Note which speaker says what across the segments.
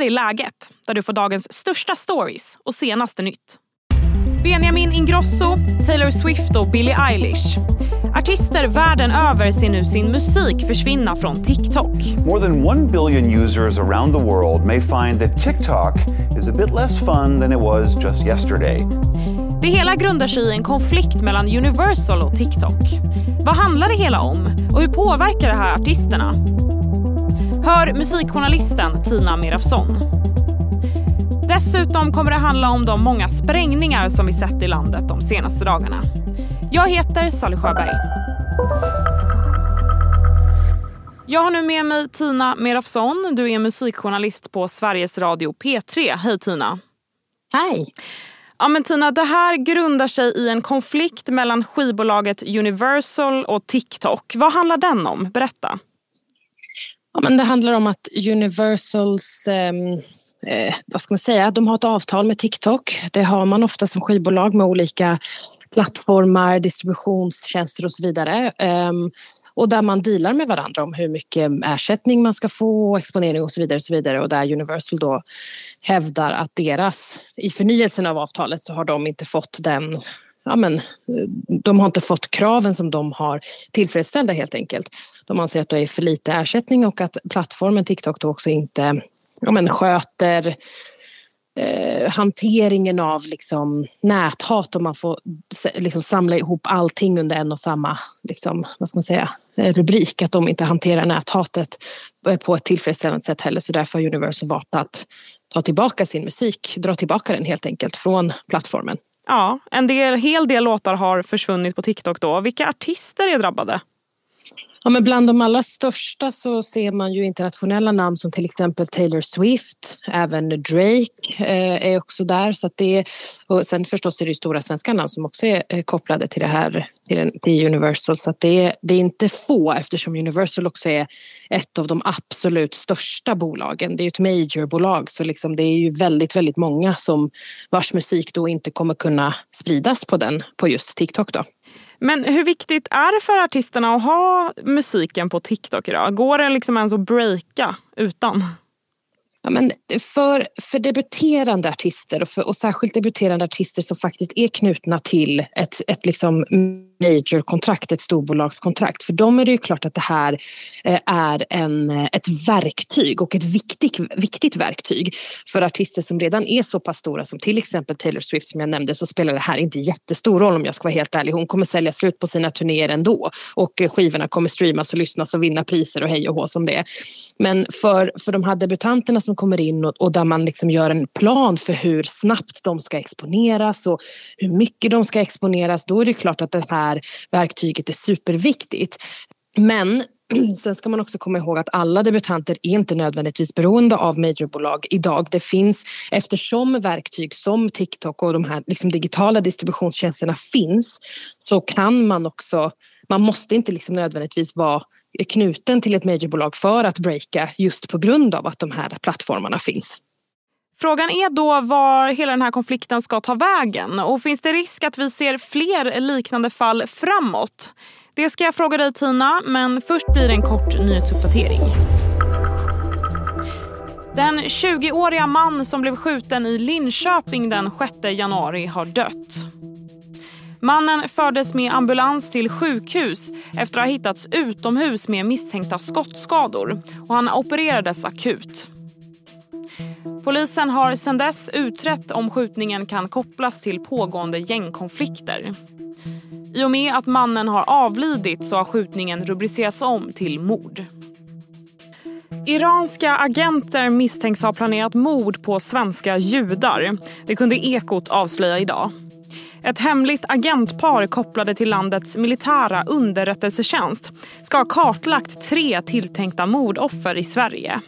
Speaker 1: här är läget, där du får dagens största stories och senaste nytt. Benjamin Ingrosso, Taylor Swift och Billie Eilish. Artister världen över ser nu sin musik försvinna från TikTok.
Speaker 2: More than 1 billion users around the world may find that TikTok is a bit less fun than it was just yesterday.
Speaker 1: Det hela grundar sig i en konflikt mellan Universal och TikTok. Vad handlar det hela om och hur påverkar det här artisterna? Hör musikjournalisten Tina Mirafsson. Dessutom kommer det handla om de många sprängningar som vi sett i landet de senaste dagarna. Jag heter Sally Sjöberg. Jag har nu med mig Tina Merafsson. Du är musikjournalist på Sveriges Radio P3. Hej Tina!
Speaker 3: Hej!
Speaker 1: Ja, men Tina, det här grundar sig i en konflikt mellan skivbolaget Universal och TikTok. Vad handlar den om? Berätta.
Speaker 3: Ja, men det handlar om att Universals eh, eh, vad ska man säga, de har ett avtal med TikTok. Det har man ofta som skivbolag med olika plattformar, distributionstjänster och så vidare. Um, och där man dealar med varandra om hur mycket ersättning man ska få, exponering och så vidare. Och så vidare. Och där Universal då hävdar att deras, i förnyelsen av avtalet så har de inte fått den ja men, de har inte fått kraven som de har tillfredsställda helt enkelt. De anser att det är för lite ersättning och att plattformen TikTok då också inte ja men, sköter eh, hanteringen av liksom, näthat och man får liksom, samla ihop allting under en och samma liksom, vad ska man säga, eh, rubrik. Att de inte hanterar näthatet eh, på ett tillfredsställande sätt heller. Så därför har Universal valt att ta tillbaka sin musik, dra tillbaka den helt enkelt från plattformen.
Speaker 1: Ja, en del, hel del låtar har försvunnit på TikTok då. Vilka artister är drabbade?
Speaker 3: Ja, men bland de allra största så ser man ju internationella namn som till exempel Taylor Swift, även Drake eh, är också där. Så det, och sen förstås är det stora svenska namn som också är eh, kopplade till det här, till, till Universal. Så det, det är inte få eftersom Universal också är ett av de absolut största bolagen. Det är ett majorbolag så liksom det är ju väldigt, väldigt många som vars musik då inte kommer kunna spridas på den, på just TikTok då.
Speaker 1: Men hur viktigt är det för artisterna att ha musiken på TikTok idag? Går det liksom ens att breaka utan?
Speaker 3: Ja, men för, för debuterande artister och, för, och särskilt debuterande artister som faktiskt är knutna till ett, ett liksom major-kontrakt, ett storbolagskontrakt. För dem är det ju klart att det här eh, är en, eh, ett verktyg och ett viktigt, viktigt verktyg. För artister som redan är så pass stora som till exempel Taylor Swift som jag nämnde så spelar det här inte jättestor roll om jag ska vara helt ärlig. Hon kommer sälja slut på sina turnéer ändå och skivorna kommer streamas och lyssnas och vinna priser och hej och hå som det. Men för, för de här debutanterna som kommer in och, och där man liksom gör en plan för hur snabbt de ska exponeras och hur mycket de ska exponeras, då är det klart att det här verktyget är superviktigt. Men Sen ska man också komma ihåg att alla debutanter är inte nödvändigtvis beroende av majorbolag idag. Det finns, eftersom verktyg som TikTok och de här liksom digitala distributionstjänsterna finns så kan man också, man måste inte liksom nödvändigtvis vara knuten till ett majorbolag för att breaka just på grund av att de här plattformarna finns.
Speaker 1: Frågan är då var hela den här konflikten ska ta vägen och finns det risk att vi ser fler liknande fall framåt? Det ska jag fråga dig Tina, men först blir det en kort nyhetsuppdatering. Den 20-åriga man som blev skjuten i Linköping den 6 januari har dött. Mannen fördes med ambulans till sjukhus efter att ha hittats utomhus med misstänkta skottskador och han opererades akut. Polisen har sedan dess utrett om skjutningen kan kopplas till pågående gängkonflikter. I och med att mannen har avlidit så har skjutningen rubricerats om till mord. Iranska agenter misstänks ha planerat mord på svenska judar. Det kunde Ekot avslöja idag. Ett hemligt agentpar kopplade till landets militära underrättelsetjänst ska ha kartlagt tre tilltänkta mordoffer i Sverige.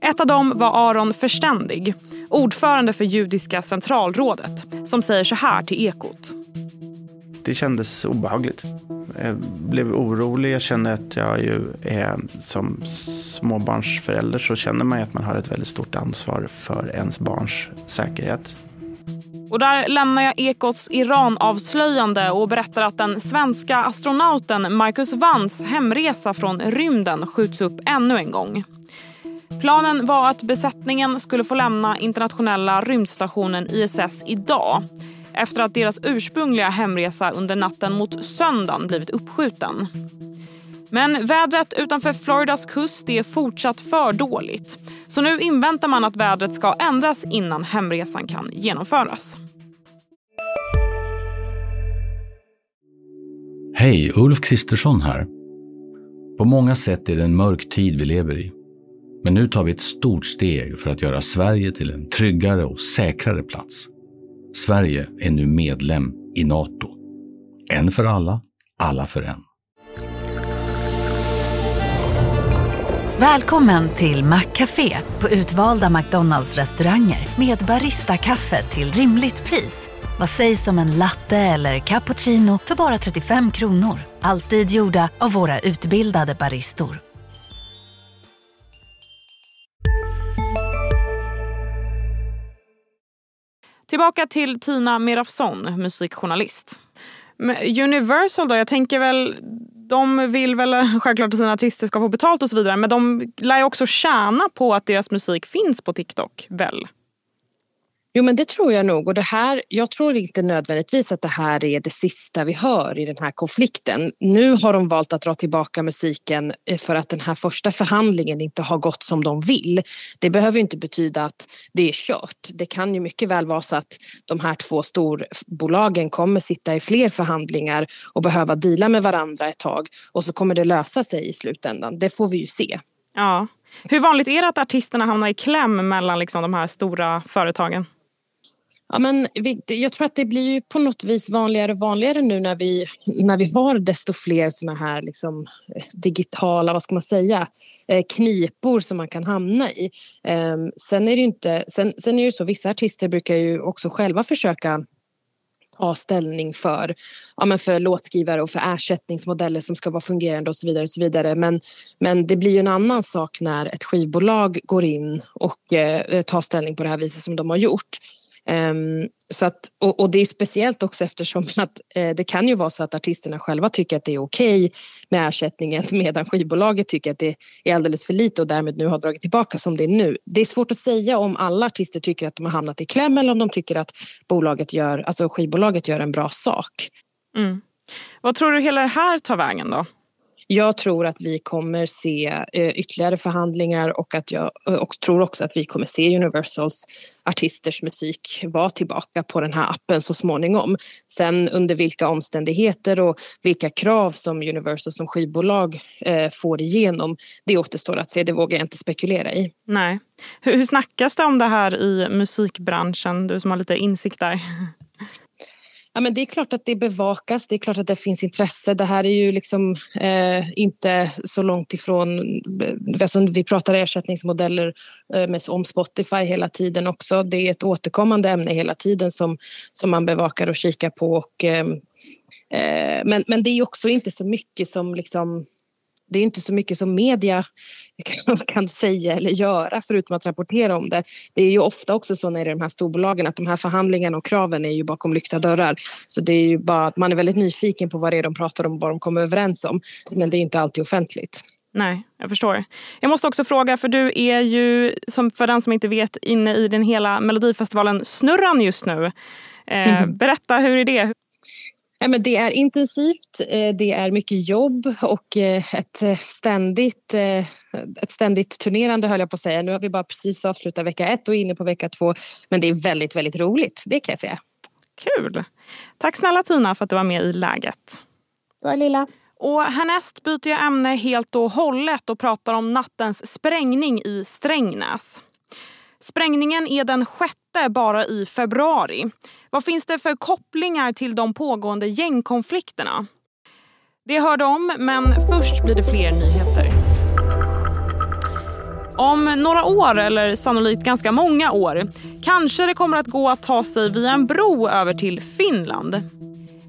Speaker 1: Ett av dem var Aron Förständig, ordförande för Judiska centralrådet som säger så här till Ekot.
Speaker 4: Det kändes obehagligt. Jag blev orolig. Jag känner att jag ju är som småbarnsförälder så känner man att man har ett väldigt stort ansvar för ens barns säkerhet.
Speaker 1: Och där lämnar jag Ekots Iran-avslöjande och berättar att den svenska astronauten Marcus Wanns hemresa från rymden skjuts upp ännu en gång. Planen var att besättningen skulle få lämna internationella rymdstationen ISS idag efter att deras ursprungliga hemresa under natten mot söndagen blivit uppskjuten. Men vädret utanför Floridas kust är fortsatt för dåligt. Så nu inväntar man att vädret ska ändras innan hemresan kan genomföras.
Speaker 5: Hej, Ulf Kristersson här. På många sätt är det en mörk tid vi lever i. Men nu tar vi ett stort steg för att göra Sverige till en tryggare och säkrare plats. Sverige är nu medlem i Nato. En för alla, alla för en.
Speaker 6: Välkommen till Maccafé på utvalda McDonalds restauranger med Baristakaffe till rimligt pris. Vad sägs om en latte eller cappuccino för bara 35 kronor? Alltid gjorda av våra utbildade baristor.
Speaker 1: Tillbaka till Tina Mirafson, musikjournalist. Universal då, jag tänker väl, de vill väl eh, självklart att sina artister ska få betalt och så vidare men de lär ju också tjäna på att deras musik finns på TikTok, väl?
Speaker 3: Jo, men det tror jag nog. Och det här, jag tror inte nödvändigtvis att det här är det sista vi hör i den här konflikten. Nu har de valt att dra tillbaka musiken eh, för att den här första förhandlingen inte har gått som de vill. Det behöver inte betyda att det är kört. Det kan ju mycket väl vara så att de här två storbolagen kommer sitta i fler förhandlingar och behöva dela med varandra ett tag och så kommer det lösa sig i slutändan. Det får vi ju se.
Speaker 1: Ja. Hur vanligt är det att artisterna hamnar i kläm mellan liksom de här stora företagen?
Speaker 3: Ja, men jag tror att det blir ju på något vis vanligare och vanligare nu när vi, när vi har desto fler såna här liksom, digitala, vad ska man säga, eh, knipor som man kan hamna i. Ehm, sen är det ju inte, sen, sen är det så, vissa artister brukar ju också själva försöka ta ställning för, ja, men för låtskrivare och för ersättningsmodeller som ska vara fungerande och så vidare. Och så vidare. Men, men det blir ju en annan sak när ett skivbolag går in och eh, tar ställning på det här viset som de har gjort. Um, så att, och, och, det är speciellt också eftersom att eh, det kan ju vara så att artisterna själva tycker att det är okej okay med ersättningen medan skivbolaget tycker att det är alldeles för lite och därmed nu har dragit tillbaka som det är nu. Det är svårt att säga om alla artister tycker att de har hamnat i kläm eller om de tycker att bolaget gör, alltså skivbolaget gör en bra sak.
Speaker 1: Mm. Vad tror du hela det här tar vägen då?
Speaker 3: Jag tror att vi kommer se eh, ytterligare förhandlingar och, att jag, eh, och tror också att vi kommer se Universals artisters musik vara tillbaka på den här appen så småningom. Sen under vilka omständigheter och vilka krav som Universal som skivbolag eh, får igenom, det återstår att se. Det vågar jag inte spekulera i.
Speaker 1: Nej. Hur, hur snackas det om det här i musikbranschen? Du som har lite insikt där.
Speaker 3: Ja, men det är klart att det bevakas, det är klart att det finns intresse. Det här är ju liksom eh, inte så långt ifrån... Eh, alltså, vi pratar ersättningsmodeller eh, med, om Spotify hela tiden också. Det är ett återkommande ämne hela tiden som, som man bevakar och kikar på. Och, eh, eh men, men det är också inte så mycket som liksom det är inte så mycket som media kan, kan säga eller göra förutom att rapportera om det. Det är ju ofta också så när det är de här storbolagen att de här förhandlingarna och kraven är ju bakom lyckta dörrar. Så det är ju bara att man är väldigt nyfiken på vad det är de pratar om och vad de kommer överens om. Men det är inte alltid offentligt.
Speaker 1: Nej, jag förstår. Jag måste också fråga, för du är ju, som för den som inte vet, inne i den hela Melodifestivalen-snurran just nu. Eh, mm. Berätta, hur är det?
Speaker 3: Ja, men det är intensivt, eh, det är mycket jobb och eh, ett eh, ständigt, ett ständigt turnerande höll jag på att säga. Nu har vi bara precis avslutat vecka ett och är inne på vecka två. Men det är väldigt, väldigt roligt, det kan jag säga.
Speaker 1: Kul! Tack snälla Tina för att du var med i Läget.
Speaker 3: Bra lilla.
Speaker 1: Och härnäst byter jag ämne helt och hållet och pratar om nattens sprängning i Strängnäs. Sprängningen är den sjätte bara i februari. Vad finns det för kopplingar till de pågående gängkonflikterna? Det hörde om, men först blir det fler nyheter. Om några år, eller sannolikt ganska många år, kanske det kommer att gå att ta sig via en bro över till Finland.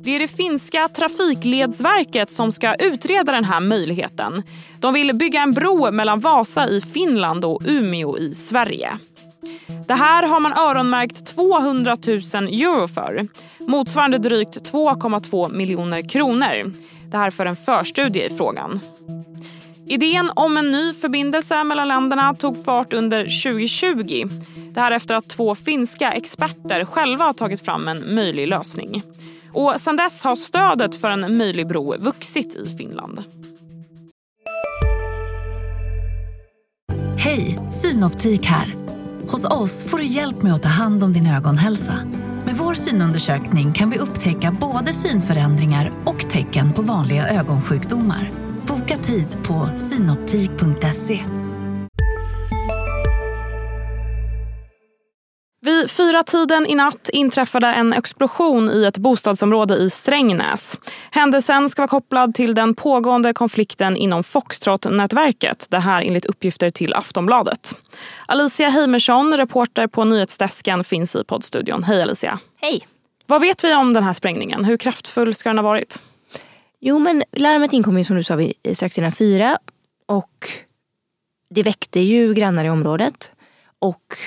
Speaker 1: Det är det finska trafikledsverket som ska utreda den här möjligheten. De vill bygga en bro mellan Vasa i Finland och Umeå i Sverige. Det här har man öronmärkt 200 000 euro för. Motsvarande drygt 2,2 miljoner kronor. Det här för en förstudie i frågan. Idén om en ny förbindelse mellan länderna tog fart under 2020. Det här efter att två finska experter själva tagit fram en möjlig lösning. Och sedan dess har stödet för en möjlig bro vuxit i Finland.
Speaker 6: Hej, Synoptik här. Hos oss får du hjälp med att ta hand om din ögonhälsa. Med vår synundersökning kan vi upptäcka både synförändringar och tecken på vanliga ögonsjukdomar. Boka tid på synoptik.se.
Speaker 1: Vid fyra tiden i natt inträffade en explosion i ett bostadsområde i Strängnäs. Händelsen ska vara kopplad till den pågående konflikten inom Foxtrot-nätverket. Det här enligt uppgifter till Aftonbladet. Alicia Heimersson, reporter på Nyhetsdesken, finns i poddstudion. Hej Alicia!
Speaker 7: Hej!
Speaker 1: Vad vet vi om den här sprängningen? Hur kraftfull ska den ha varit?
Speaker 7: Jo men larmet inkom ju som du sa vid, strax innan fyra och det väckte ju grannar i området. Och